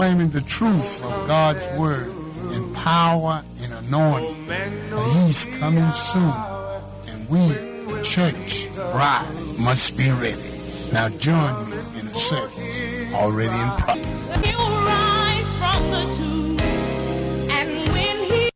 Claiming the truth of God's word in power and anointing. He's coming soon. And we, the church, bride, must be ready. Now join me in a service already in progress. rise from the tomb. And when he...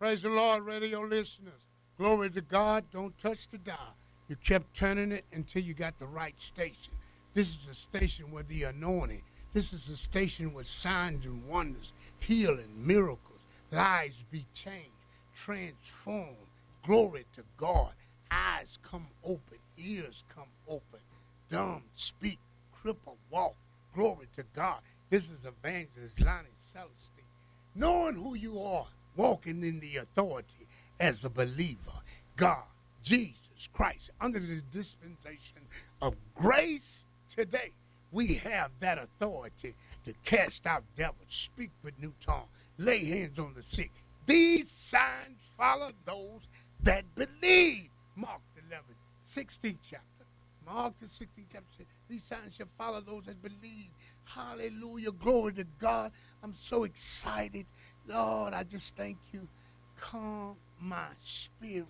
Praise the Lord, radio listeners. Glory to God. Don't touch the dial. You kept turning it until you got the right station. This is the station with the anointing. This is a station with signs and wonders, healing, miracles, lives be changed, transformed. Glory to God. Eyes come open, ears come open, dumb speak, cripple walk. Glory to God. This is Evangelist Lonnie Celestine. Knowing who you are, walking in the authority as a believer. God, Jesus Christ, under the dispensation of grace today, we have that authority to cast out devils, speak with new tongues, lay hands on the sick. These signs follow those that believe. Mark 11, 16th chapter. Mark the 16th chapter. Says, These signs shall follow those that believe. Hallelujah. Glory to God. I'm so excited. Lord, I just thank you. Calm my spirit.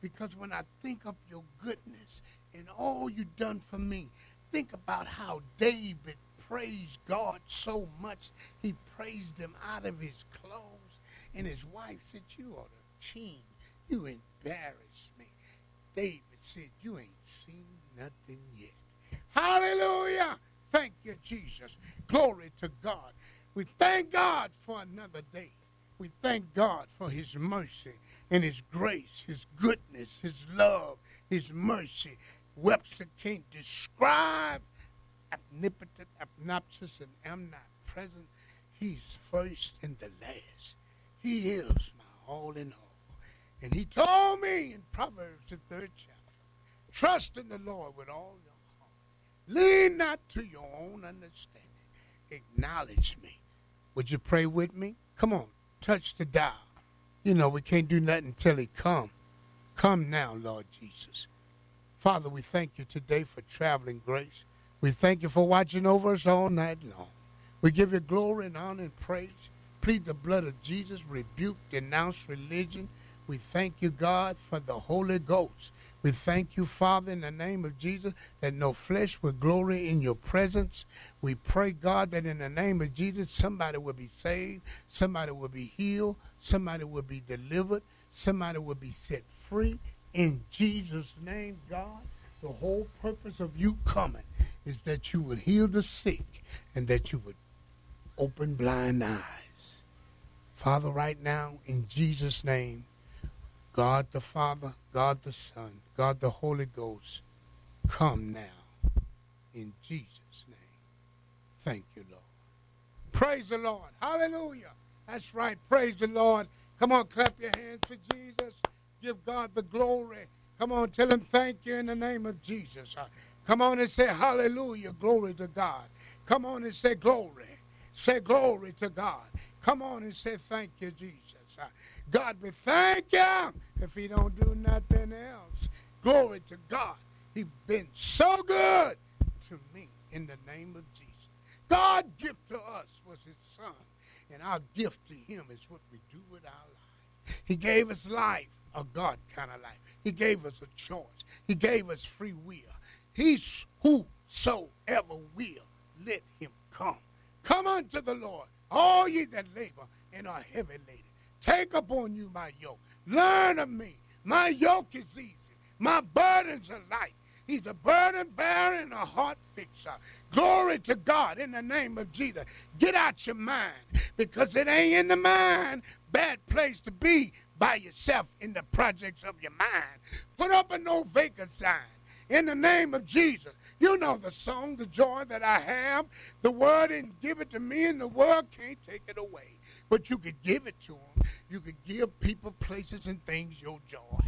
Because when I think of your goodness and all you've done for me, think about how David praised God so much. He praised him out of his clothes. And his wife said, You are the king. You embarrass me. David said, You ain't seen nothing yet. Hallelujah. Thank you, Jesus. Glory to God. We thank God for another day. We thank God for his mercy and his grace, his goodness, his love, his mercy. Webster can't describe omnipotent, obnoxious, and am not present. He's first and the last. He is my all in all. And he told me in Proverbs, the third chapter, trust in the Lord with all your heart. Lean not to your own understanding. Acknowledge me. Would you pray with me? Come on, touch the dial. You know, we can't do nothing until he come. Come now, Lord Jesus. Father, we thank you today for traveling grace. We thank you for watching over us all night long. We give you glory and honor and praise. Plead the blood of Jesus, rebuke, denounce religion. We thank you, God, for the Holy Ghost. We thank you, Father, in the name of Jesus, that no flesh will glory in your presence. We pray, God, that in the name of Jesus, somebody will be saved, somebody will be healed, somebody will be delivered, somebody will be set free. In Jesus' name, God, the whole purpose of you coming is that you would heal the sick and that you would open blind eyes. Father, right now, in Jesus' name, God the Father, God the Son, God the Holy Ghost, come now. In Jesus' name. Thank you, Lord. Praise the Lord. Hallelujah. That's right. Praise the Lord. Come on, clap your hands for Jesus. Give God the glory. Come on, tell him thank you in the name of Jesus. Uh, Come on and say hallelujah, glory to God. Come on and say glory. Say glory to God. Come on and say thank you, Jesus. Uh, God, we thank you if he don't do nothing else. Glory to God. He's been so good to me in the name of Jesus. God gift to us was his son, and our gift to him is what we do with our life. He gave us life, a God kind of life. He gave us a choice. He gave us free will. He's whosoever will, let him come. Come unto the Lord, all ye that labor and are heavy laden. Take upon you my yoke. Learn of me. My yoke is easy. My burdens are light. He's a burden bearer and a heart fixer. Glory to God in the name of Jesus. Get out your mind because it ain't in the mind. Bad place to be by yourself in the projects of your mind. Put up a no vacant sign in the name of Jesus. You know the song, The Joy That I Have. The word and give it to me, and the world can't take it away. But you could give it to them. You could give people, places, and things your joy.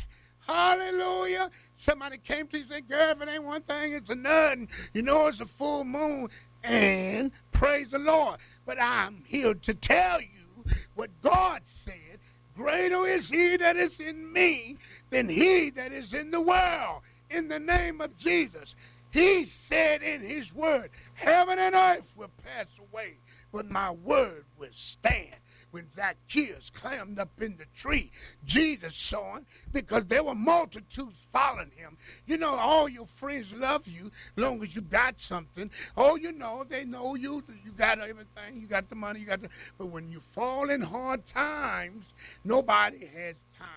Hallelujah. Somebody came to you and said, Girl, if it ain't one thing, it's a another. You know, it's a full moon. And praise the Lord. But I'm here to tell you what God said. Greater is he that is in me than he that is in the world in the name of Jesus. He said in his word Heaven and earth will pass away, but my word will stand when Zacchaeus climbed up in the tree. Jesus saw him because there were multitudes following him. You know, all your friends love you long as you got something. Oh, you know, they know you. You got everything. You got the money. You got the. But when you fall in hard times, nobody has time.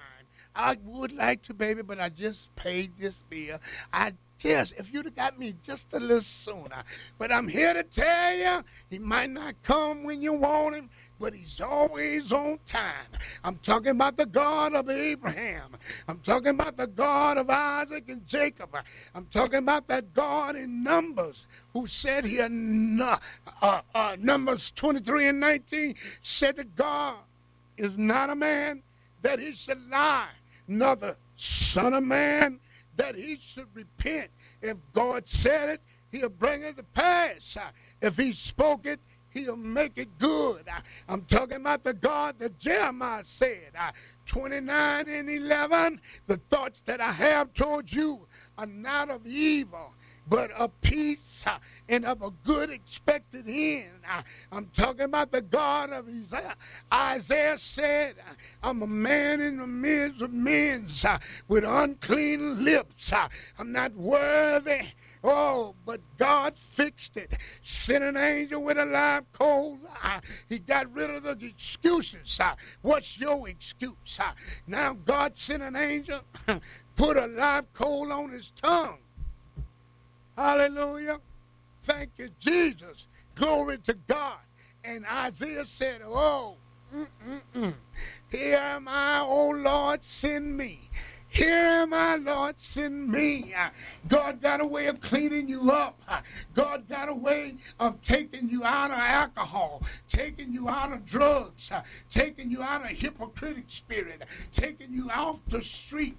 I would like to, baby, but I just paid this bill. I just, if you'd have got me just a little sooner. But I'm here to tell you, he might not come when you want him, but he's always on time. I'm talking about the God of Abraham. I'm talking about the God of Isaac and Jacob. I'm talking about that God in Numbers who said here, uh, uh, Numbers 23 and 19, said that God is not a man that he should lie, nor the son of man that he should repent. If God said it, he'll bring it to pass. If he spoke it, He'll make it good. I, am talking about the God that Jeremiah said. Uh, 29 and 11, the thoughts that I have towards you are not of evil, but of peace uh, and of a good expected end. I, am talking about the God of Isaiah. Isaiah said, I'm a man in the midst of men uh, with unclean lips. Uh, I'm not worthy Oh, but God fixed it. Sent an angel with a live coal. Uh, he got rid of the excuses. Uh, what's your excuse? Uh, now God sent an angel, put a live coal on his tongue. Hallelujah. Thank you, Jesus. Glory to God. And Isaiah said, Oh, mm-mm-mm. here am I, O Lord, send me. Here am I, Lord, send me. God got a way of cleaning you up. God got a way of taking you out of alcohol, taking you out of drugs, taking you out of hypocritic spirit, taking you off the street.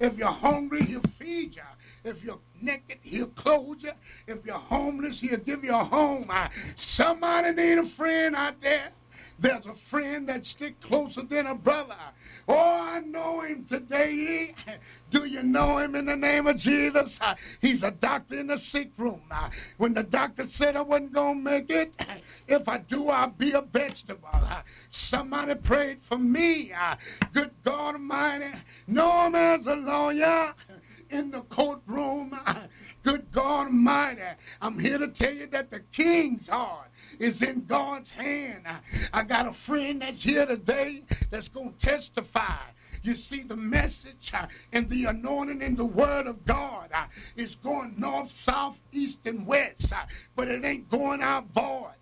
If you're hungry, he'll feed you. If you're naked, he'll clothe you. If you're homeless, he'll give you a home. Somebody need a friend out there. There's a friend that stick closer than a brother. Oh, I know him today. Do you know him in the name of Jesus? He's a doctor in the sick room. When the doctor said I wasn't going to make it, if I do, I'll be a vegetable. Somebody prayed for me. Good God Almighty. Know him as a lawyer in the courtroom. Good God Almighty. I'm here to tell you that the king's heart is in God's hand. I got a friend that's here today that's going to testify you see, the message uh, and the anointing in the Word of God uh, is going north, south, east, and west, uh, but it ain't going out void.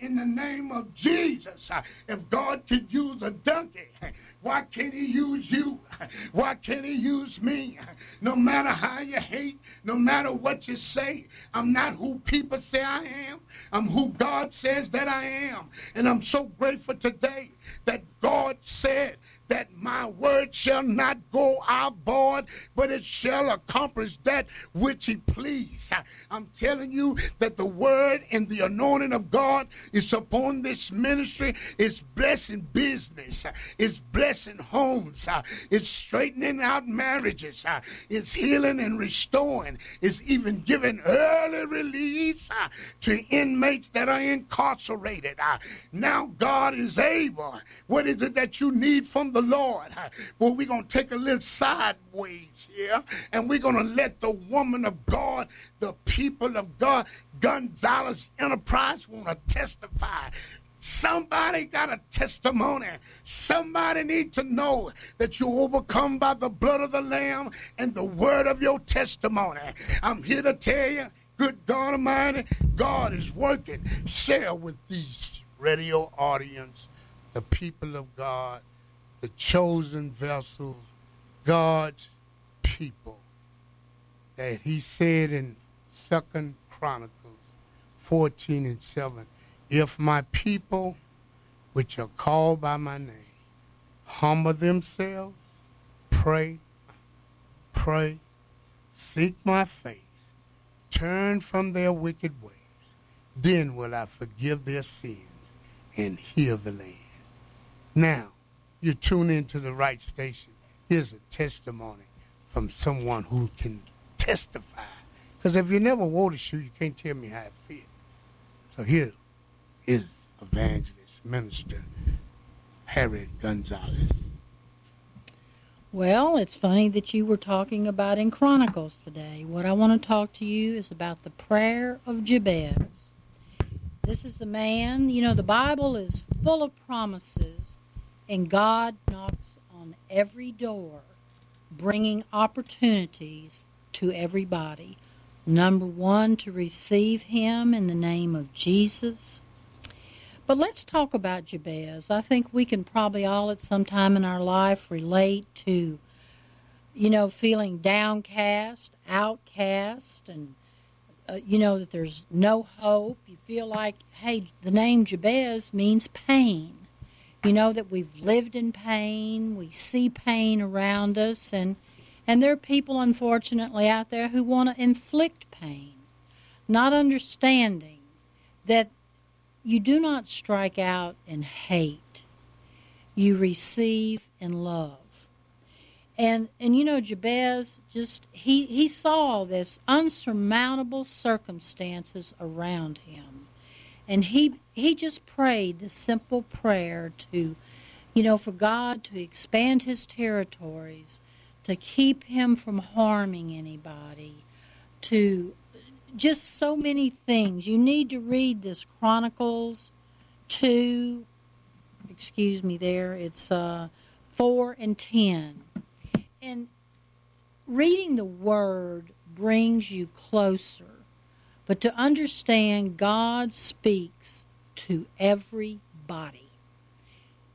In the name of Jesus, if God could use a donkey, why can't He use you? Why can't He use me? No matter how you hate, no matter what you say, I'm not who people say I am. I'm who God says that I am. And I'm so grateful today that God said that my word shall not go void, but it shall accomplish that which he please. I'm telling you that the word and the anointing of God is upon this ministry. It's blessing business. It's blessing homes. It's straightening out marriages. It's healing and restoring. It's even giving early release to inmates that are incarcerated. Now God is able. What is it that you need from the the Lord. But we're going to take a little sideways here and we're going to let the woman of God, the people of God, Gonzalez Enterprise want to testify. Somebody got a testimony. Somebody need to know that you overcome by the blood of the Lamb and the word of your testimony. I'm here to tell you, good God Almighty, God is working. Share with these radio audience, the people of God, the chosen vessel, God's people. That he said in Second Chronicles 14 and 7, if my people, which are called by my name, humble themselves, pray, pray, seek my face, turn from their wicked ways, then will I forgive their sins and heal the land. Now, you tune into the right station. Here's a testimony from someone who can testify. Because if you never wore the shoe, you can't tell me how it feels. So here is evangelist, minister Harriet Gonzalez. Well, it's funny that you were talking about in Chronicles today. What I want to talk to you is about the prayer of Jabez. This is the man, you know, the Bible is full of promises, and God knocks on every door, bringing opportunities to everybody. Number one, to receive Him in the name of Jesus. But let's talk about Jabez. I think we can probably all at some time in our life relate to, you know, feeling downcast, outcast, and, uh, you know, that there's no hope. You feel like, hey, the name Jabez means pain. You know, that we've lived in pain, we see pain around us, and, and there are people, unfortunately, out there who want to inflict pain, not understanding that you do not strike out in hate. You receive in love. And and you know Jabez just he he saw this unsurmountable circumstances around him. And he he just prayed this simple prayer to you know for God to expand his territories, to keep him from harming anybody, to just so many things. You need to read this Chronicles 2, excuse me there, it's uh, 4 and 10. And reading the Word brings you closer. But to understand, God speaks to everybody.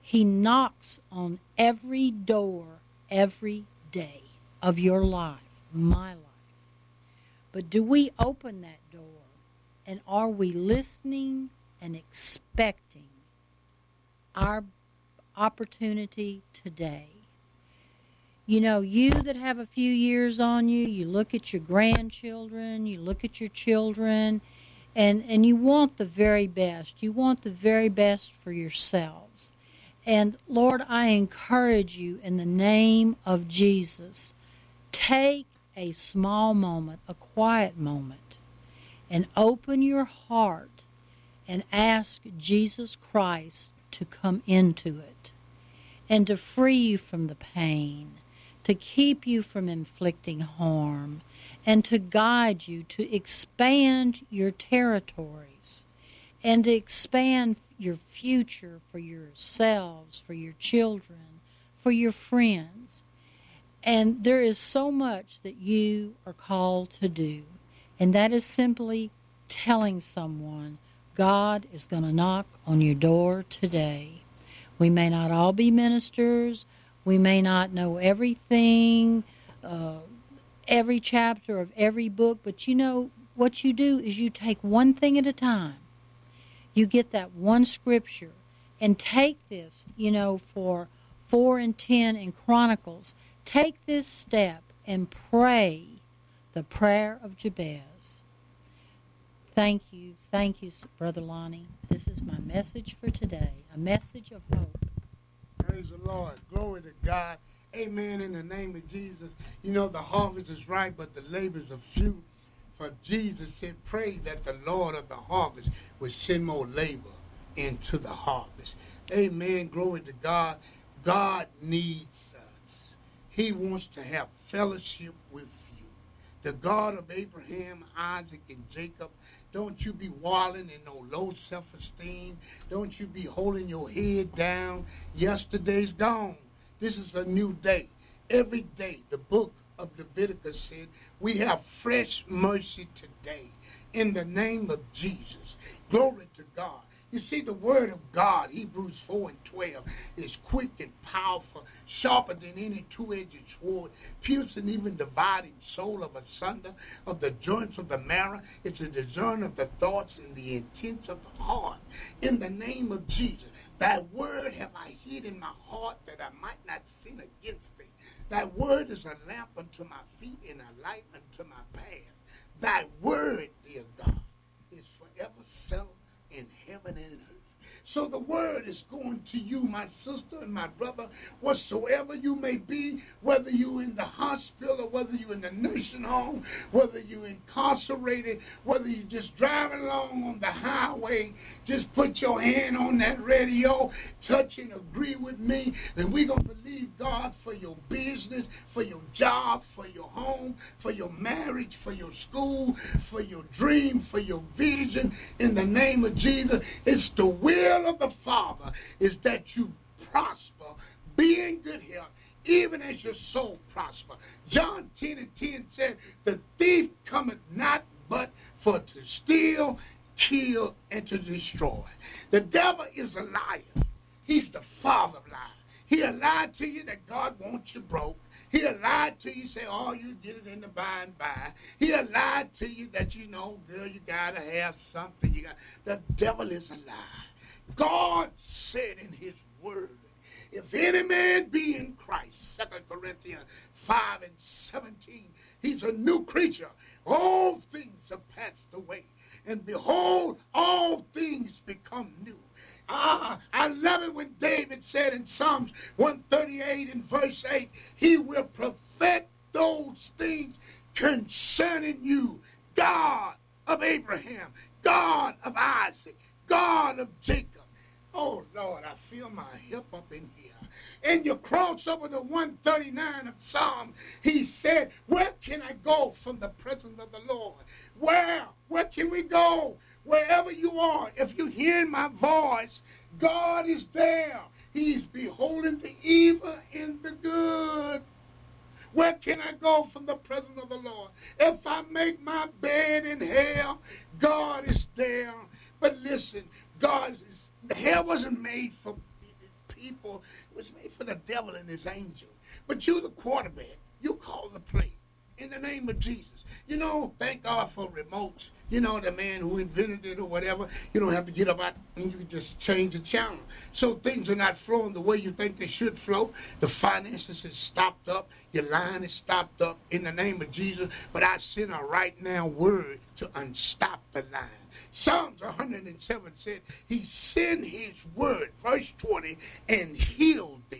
He knocks on every door every day of your life, my life. But do we open that door? And are we listening and expecting our opportunity today? You know, you that have a few years on you, you look at your grandchildren, you look at your children, and, and you want the very best. You want the very best for yourselves. And Lord, I encourage you in the name of Jesus, take a small moment, a quiet moment, and open your heart and ask Jesus Christ to come into it and to free you from the pain, to keep you from inflicting harm, and to guide you to expand your territories and to expand your future for yourselves, for your children, for your friends. And there is so much that you are called to do, and that is simply telling someone God is going to knock on your door today. We may not all be ministers, we may not know everything, uh, every chapter of every book, but you know what you do is you take one thing at a time. You get that one scripture and take this, you know, for 4 and 10 in Chronicles Take this step and pray the prayer of Jabez. Thank you. Thank you, Brother Lonnie. This is my message for today a message of hope. Praise the Lord. Glory to God. Amen. In the name of Jesus. You know, the harvest is ripe, but the labors are few. For Jesus said, Pray that the Lord of the harvest would send more labor into the harvest. Amen. Glory to God. God needs us. he wants to have fellowship with you. The God of Abraham, Isaac, and Jacob. Don't you be walling in no low self-esteem. Don't you be holding your head down. Yesterday's gone. This is a new day. Every day, the book of Leviticus said, we have fresh mercy today in the name of Jesus. Glory to God. You see, the word of God, Hebrews 4 and 12, is quick and powerful, sharper than any two-edged sword, piercing even dividing soul of asunder of the joints of the marrow. It's a discern of the thoughts and the intents of the heart. In the name of Jesus, that word have I hid in my heart that I might not sin against thee. That word is a lamp unto my feet and a light unto my path. Thy word, dear God, is So the word is going to you, my sister and my brother, whatsoever you may be, whether you're in the hospital or whether you're in the nursing home, whether you're incarcerated, whether you're just driving along on the highway, just put your hand on that radio, touch and agree with me, and we're going to believe God for your business, for your job, for your home, for your marriage, for your school, for your dream, for your vision. In the name of Jesus, it's the will of the Father is that you prosper, be in good health, even as your soul prosper. John 10 and 10 said, The thief cometh not but for to steal, kill, and to destroy. The devil is a liar. He's the father of lies. He'll lie to you that God wants you broke. He'll lie to you, say, oh, you get it in the by and by. He'll lie to you that, you know, girl, you got to have something. You got The devil is a lie. God said in his word, if any man be in Christ, 2 Corinthians 5 and 17, he's a new creature. All things have passed away. And behold, all things become new. Ah, I love it when David said in Psalms 138 and verse 8, He will perfect those things concerning you. God of Abraham, God of Isaac, God of Jacob. Oh Lord, I feel my hip up in here. And you cross over to 139 of Psalm. He said, Where can I go from the presence of the Lord? Where? Where can we go? Wherever you are, if you're hearing my voice, God is there. He's beholding the evil and the good. Where can I go from the presence of the Lord? If I make my bed in hell, God is there. But listen, God is, hell wasn't made for people. It was made for the devil and his angel. But you, the quarterback, you call the play in the name of Jesus. You know, thank God for remotes. You know, the man who invented it or whatever. You don't have to get up out and you can just change the channel. So things are not flowing the way you think they should flow. The finances is stopped up. Your line is stopped up in the name of Jesus. But I send a right now word to unstop the line. Psalms 107 said, He sent His word, verse 20, and healed them.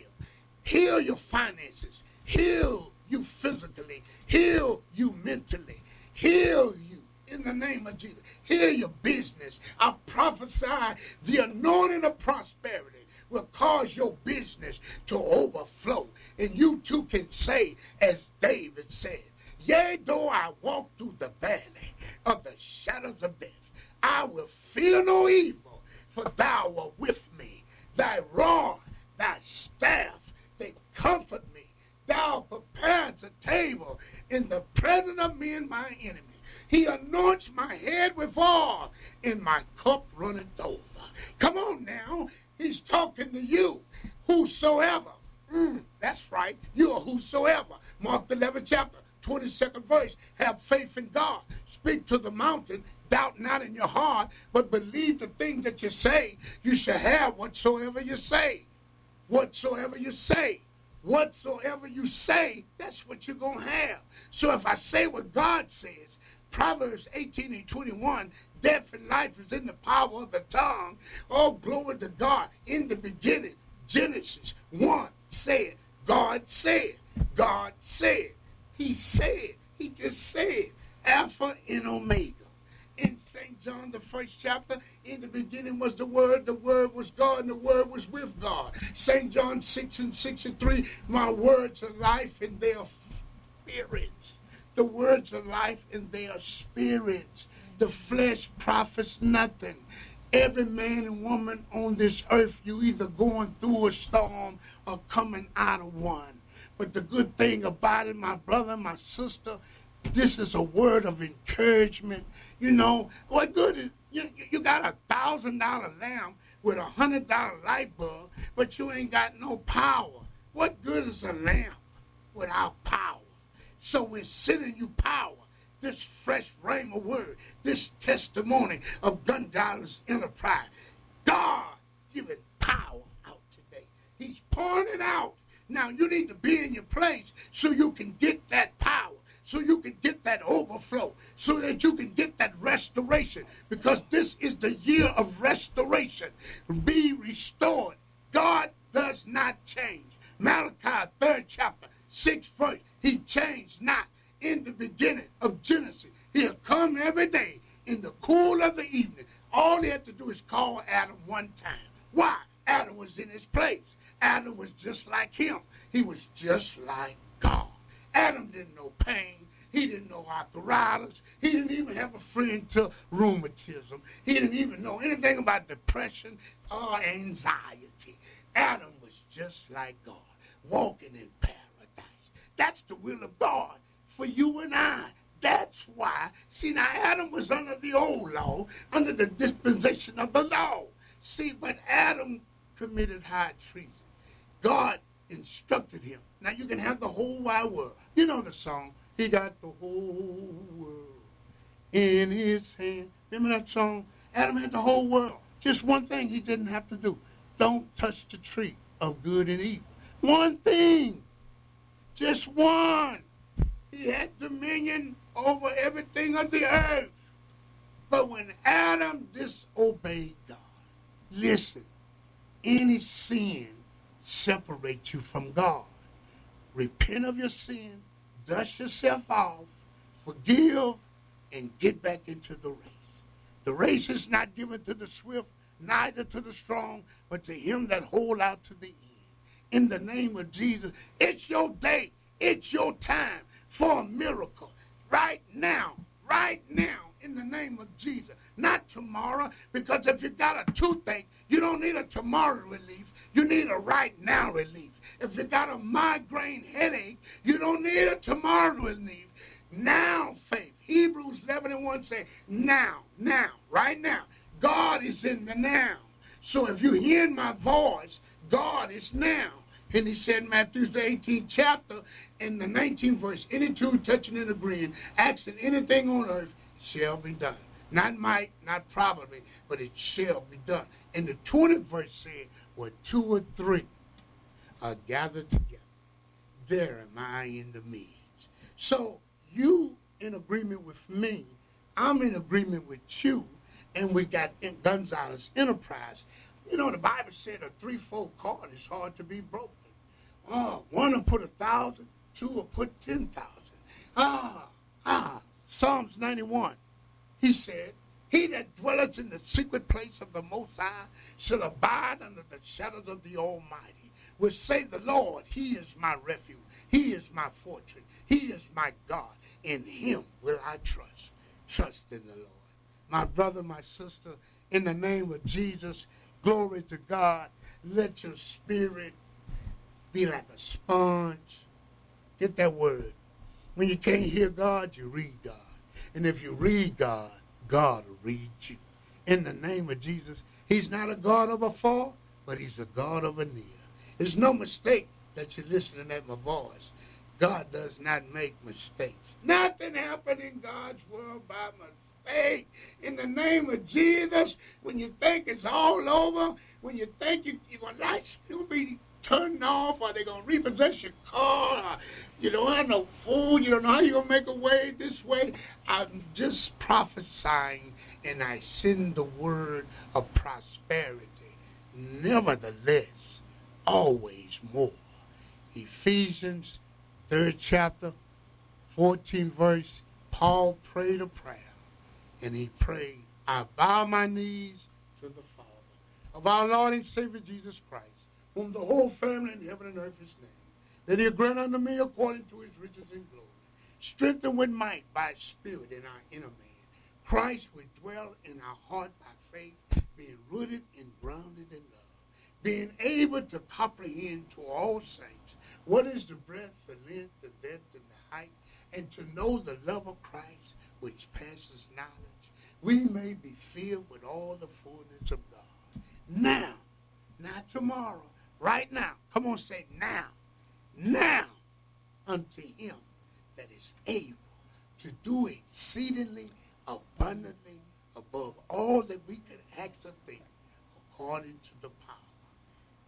Heal your finances. Heal you physically, heal you mentally, heal you in the name of Jesus. Heal your business. I prophesy the anointing of prosperity will cause your business to overflow. And you too can say, as David said, Yea, though I walk through the valley of the shadows of death, I will fear no evil, for thou art with me. Thy rod, thy staff, they comfort me thou preparest a table in the presence of me and my enemy. He anoints my head with oil, and my cup runneth over. Come on now. He's talking to you. Whosoever. Mm, that's right. You are whosoever. Mark the 11th chapter, 22nd verse. Have faith in God. Speak to the mountain. Doubt not in your heart, but believe the things that you say. You shall have whatsoever you say. Whatsoever you say whatsoever you say, that's what you're going to have. So if I say what God says, Proverbs 18 and 21, death and life is in the power of the tongue. Oh, glory to God. In the beginning, Genesis 1 said, God said, God said. He said, he just said, Alpha and Omega in St. John, the first chapter, in the beginning was the Word, the Word was God, and the Word was with God. St. John 6 and 63, my words are life and they are spirits. The words are life and they are spirits. The flesh profits nothing. Every man and woman on this earth, you either going through a storm or coming out of one. But the good thing about it, my brother, my sister, this is a word of encouragement you know, what good is you, you got a thousand dollar lamp with a hundred dollar light bulb, but you ain't got no power. What good is a lamp without power? So we're sending you power. This fresh rhema word, this testimony of Gun Enterprise. God giving power out today. He's pouring it out. Now you need to be in your place so you can get that power so you can get that overflow, so that you can get that restoration, because this is the year of restoration. Be restored. God does not change. Malachi, third chapter, sixth verse. He changed not in the beginning of Genesis. He'll come every day in the cool of the evening. All he had to do is call Adam one time. Why? Adam was in his place. Adam was just like him. He was just like God. Adam didn't know pain. He didn't know arthritis. He didn't even have a friend to rheumatism. He didn't even know anything about depression or anxiety. Adam was just like God, walking in paradise. That's the will of God for you and I. That's why, see, now Adam was under the old law, under the dispensation of the law. See, but Adam committed high treason. God instructed him. Now you can have the whole wide world. You know the song, He got the whole world in his hand. Remember that song? Adam had the whole world. Just one thing he didn't have to do. Don't touch the tree of good and evil. One thing. Just one. He had dominion over everything of the earth. But when Adam disobeyed God, listen, any sin separates you from God. Repent of your sin, dust yourself off, forgive, and get back into the race. The race is not given to the swift, neither to the strong, but to him that hold out to the end. In the name of Jesus, it's your day, it's your time for a miracle right now, right now, in the name of Jesus. Not tomorrow, because if you got a toothache, you don't need a tomorrow relief. You need a right now relief. If you got a migraine headache, you don't need it tomorrow relief. Now faith. Hebrews 11 and 1 say, now, now, right now. God is in the now. So if you're hearing my voice, God is now. And he said, Matthew the 18th chapter, in the 19th verse, any two touching and agreeing, asking anything on earth shall be done. Not might, not probably, but it shall be done. And the 20th verse said, where two or three are gathered together, there am I in the midst. So you in agreement with me, I'm in agreement with you, and we got Gonzalez Enterprise. You know, the Bible said a threefold cord is hard to be broken. Oh, one will put a thousand, two will put ten thousand. Ah, ah, Psalms 91. He said, He that dwelleth in the secret place of the Most High shall abide under the shadows of the Almighty. Will say the Lord, He is my refuge. He is my fortress. He is my God. In Him will I trust. Trust in the Lord. My brother, my sister, in the name of Jesus, glory to God. Let your spirit be like a sponge. Get that word. When you can't hear God, you read God. And if you read God, God will read you. In the name of Jesus, He's not a God of a fall, but He's a God of a near. It's no mistake that you're listening at my voice. God does not make mistakes. Nothing happened in God's world by mistake. In the name of Jesus, when you think it's all over, when you think you, your lights will be turned off or they're going to repossess your car, you don't have no food, you don't know how you're going to make a way this way, I'm just prophesying and I send the word of prosperity. Nevertheless, always more. Ephesians, third chapter, 14 verse, Paul prayed a prayer. And he prayed, I bow my knees to the Father of our Lord and Savior Jesus Christ, whom the whole family in heaven and earth is named, that he grant unto me according to his riches and glory, strengthened with might by his spirit in our inner man Christ will dwell in our heart by faith, being rooted and grounded in love, being able to comprehend to all saints what is the breadth, the length, the depth, and the height, and to know the love of Christ which passes knowledge, we may be filled with all the fullness of God. Now, not tomorrow, right now. Come on, say now. Now unto him that is able to do exceedingly abundantly above all that we can ask or think according to the power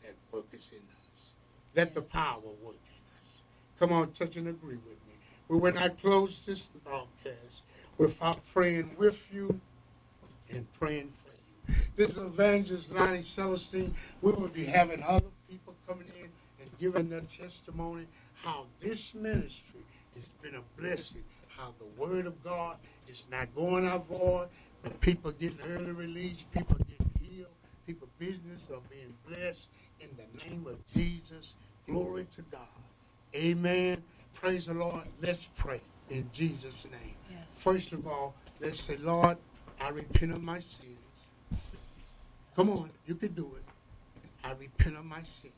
that worketh in us. Let the power work in us. Come on, touch and agree with me. But when I close this broadcast without praying with you and praying for you, This is Evangelist Lonnie Celestine. We will be having other people coming in and giving their testimony how this ministry has been a blessing, how the Word of God is not going out void, but people getting early release, people getting healed, people business are being blessed in the name of Jesus. Glory to God. Amen. Praise the Lord. Let's pray in Jesus' name. Yes. First of all, let's say, Lord, I repent of my sins. Come on, you can do it. I repent of my sins.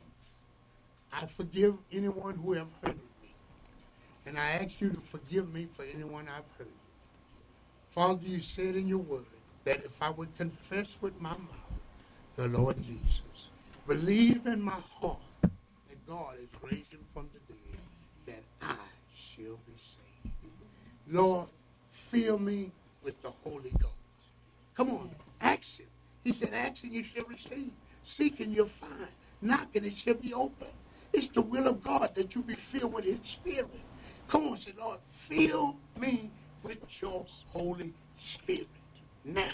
I forgive anyone who have hurted me. And I ask you to forgive me for anyone I've hurt. Father, you said in your word that if I would confess with my mouth the Lord Jesus, believe in my heart that God is raising from the dead, that I shall be saved. Lord, fill me with the Holy Ghost. Come on, him. He said, and you shall receive. Seek and you'll find. Knock and it shall be open. It's the will of God that you be filled with his spirit. Come on, say, Lord, fill me with your Holy Spirit now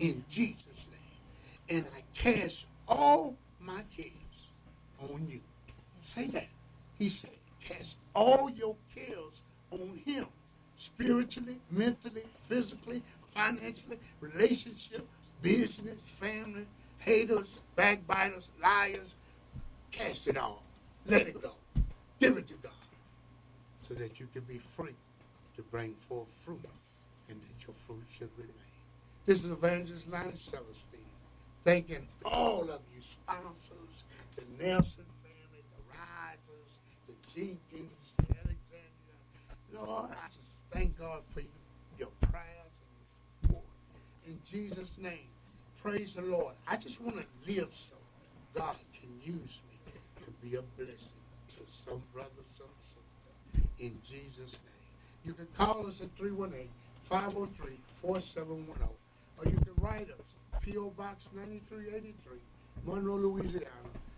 in Jesus' name. And I cast all my cares on you. Say that. He said, cast all your cares on him. Spiritually, mentally, physically, financially, relationship, business, family, haters, backbiters, liars. Cast it all. Let it go. Give it to God. So that you can be free to bring forth fruit and that your fruit should remain. This is Evangelist Lonnie Celestine. Thanking all of you sponsors, the Nelson family, the Risers, the Jenkins, the Alexandria. Lord, I just thank God for you, your prayers and your support. In Jesus' name, praise the Lord. I just want to live so God can use me to be a blessing to some brother, some sister. In Jesus' name. You can call us at 318-503-4710. Or you can write us, P.O. Box 9383, Monroe, Louisiana,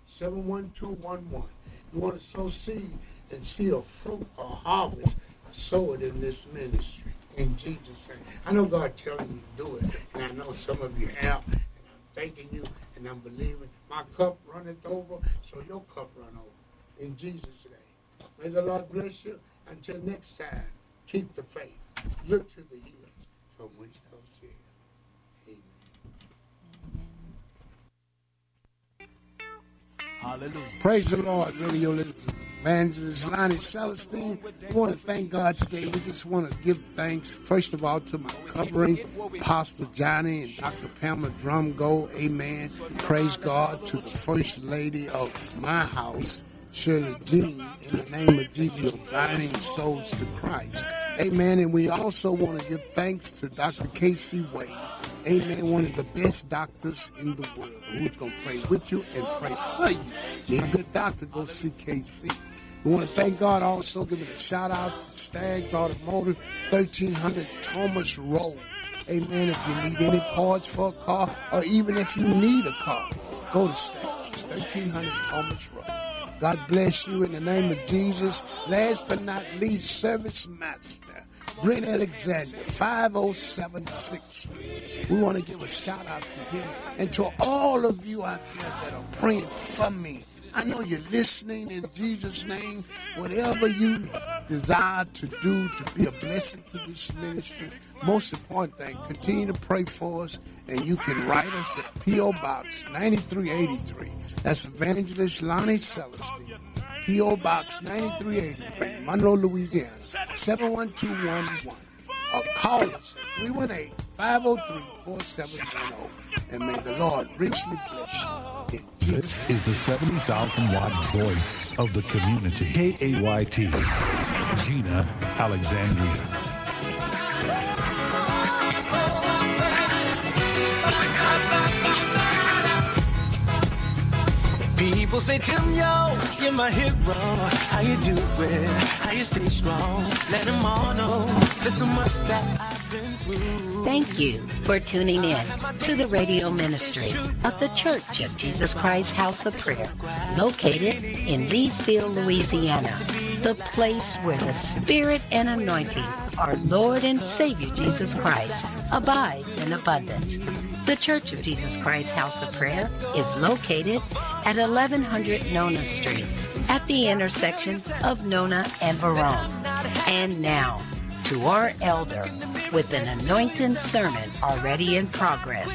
71211. You want to sow seed and see a fruit or harvest, sow it in this ministry. In Jesus' name. I know God telling you to do it, and I know some of you have, and I'm thanking you, and I'm believing. My cup runneth over, so your cup run over. In Jesus' name. May the Lord bless you. Until next time, keep the faith. Look to the hills from which comes help. Hallelujah. Praise the Lord, radio listeners. Evangelist Lonnie Celestine. We want to thank God today. We just want to give thanks, first of all, to my covering, Pastor Johnny and Dr. Pamela Drumgo. Amen. Praise God to the First Lady of my house, Shirley Jean, in the name of Jesus, guiding souls to Christ. Amen. And we also want to give thanks to Dr. Casey Wade. Amen. One of the best doctors in the world who's going to pray with you and pray for you. Need a good doctor, go see Casey. We want to thank God also, giving a shout out to Stags Automotive, 1300 Thomas Road. Amen. If you need any parts for a car, or even if you need a car, go to Stags, 1300 Thomas Road. God bless you in the name of Jesus. Last but not least, Service Master, Brent Alexander, 5076. We want to give a shout out to him and to all of you out there that are praying for me. I know you're listening in Jesus' name. Whatever you desire to do to be a blessing to this ministry, most important thing, continue to pray for us. And you can write us at P.O. Box 9383. That's Evangelist Lonnie Celestine. P.O. Box 9383, Monroe, Louisiana, 71211. Or call us at 318 503 4710. And may the Lord richly bless you. This is the 70,000 watt voice of the community. KAYT. Gina Alexandria. People say, Tim, yo, you're my hero. How you doing? How you stay strong? Let them all know there's so much that I've been through. Thank you for tuning in to the radio ministry of the Church of Jesus Christ House of Prayer, located in Leesville, Louisiana, the place where the Spirit and anointing our Lord and Savior Jesus Christ abides in abundance. The Church of Jesus Christ House of Prayer is located at 1100 Nona Street at the intersection of Nona and Verone. And now, to our elder with an anointed sermon already in progress.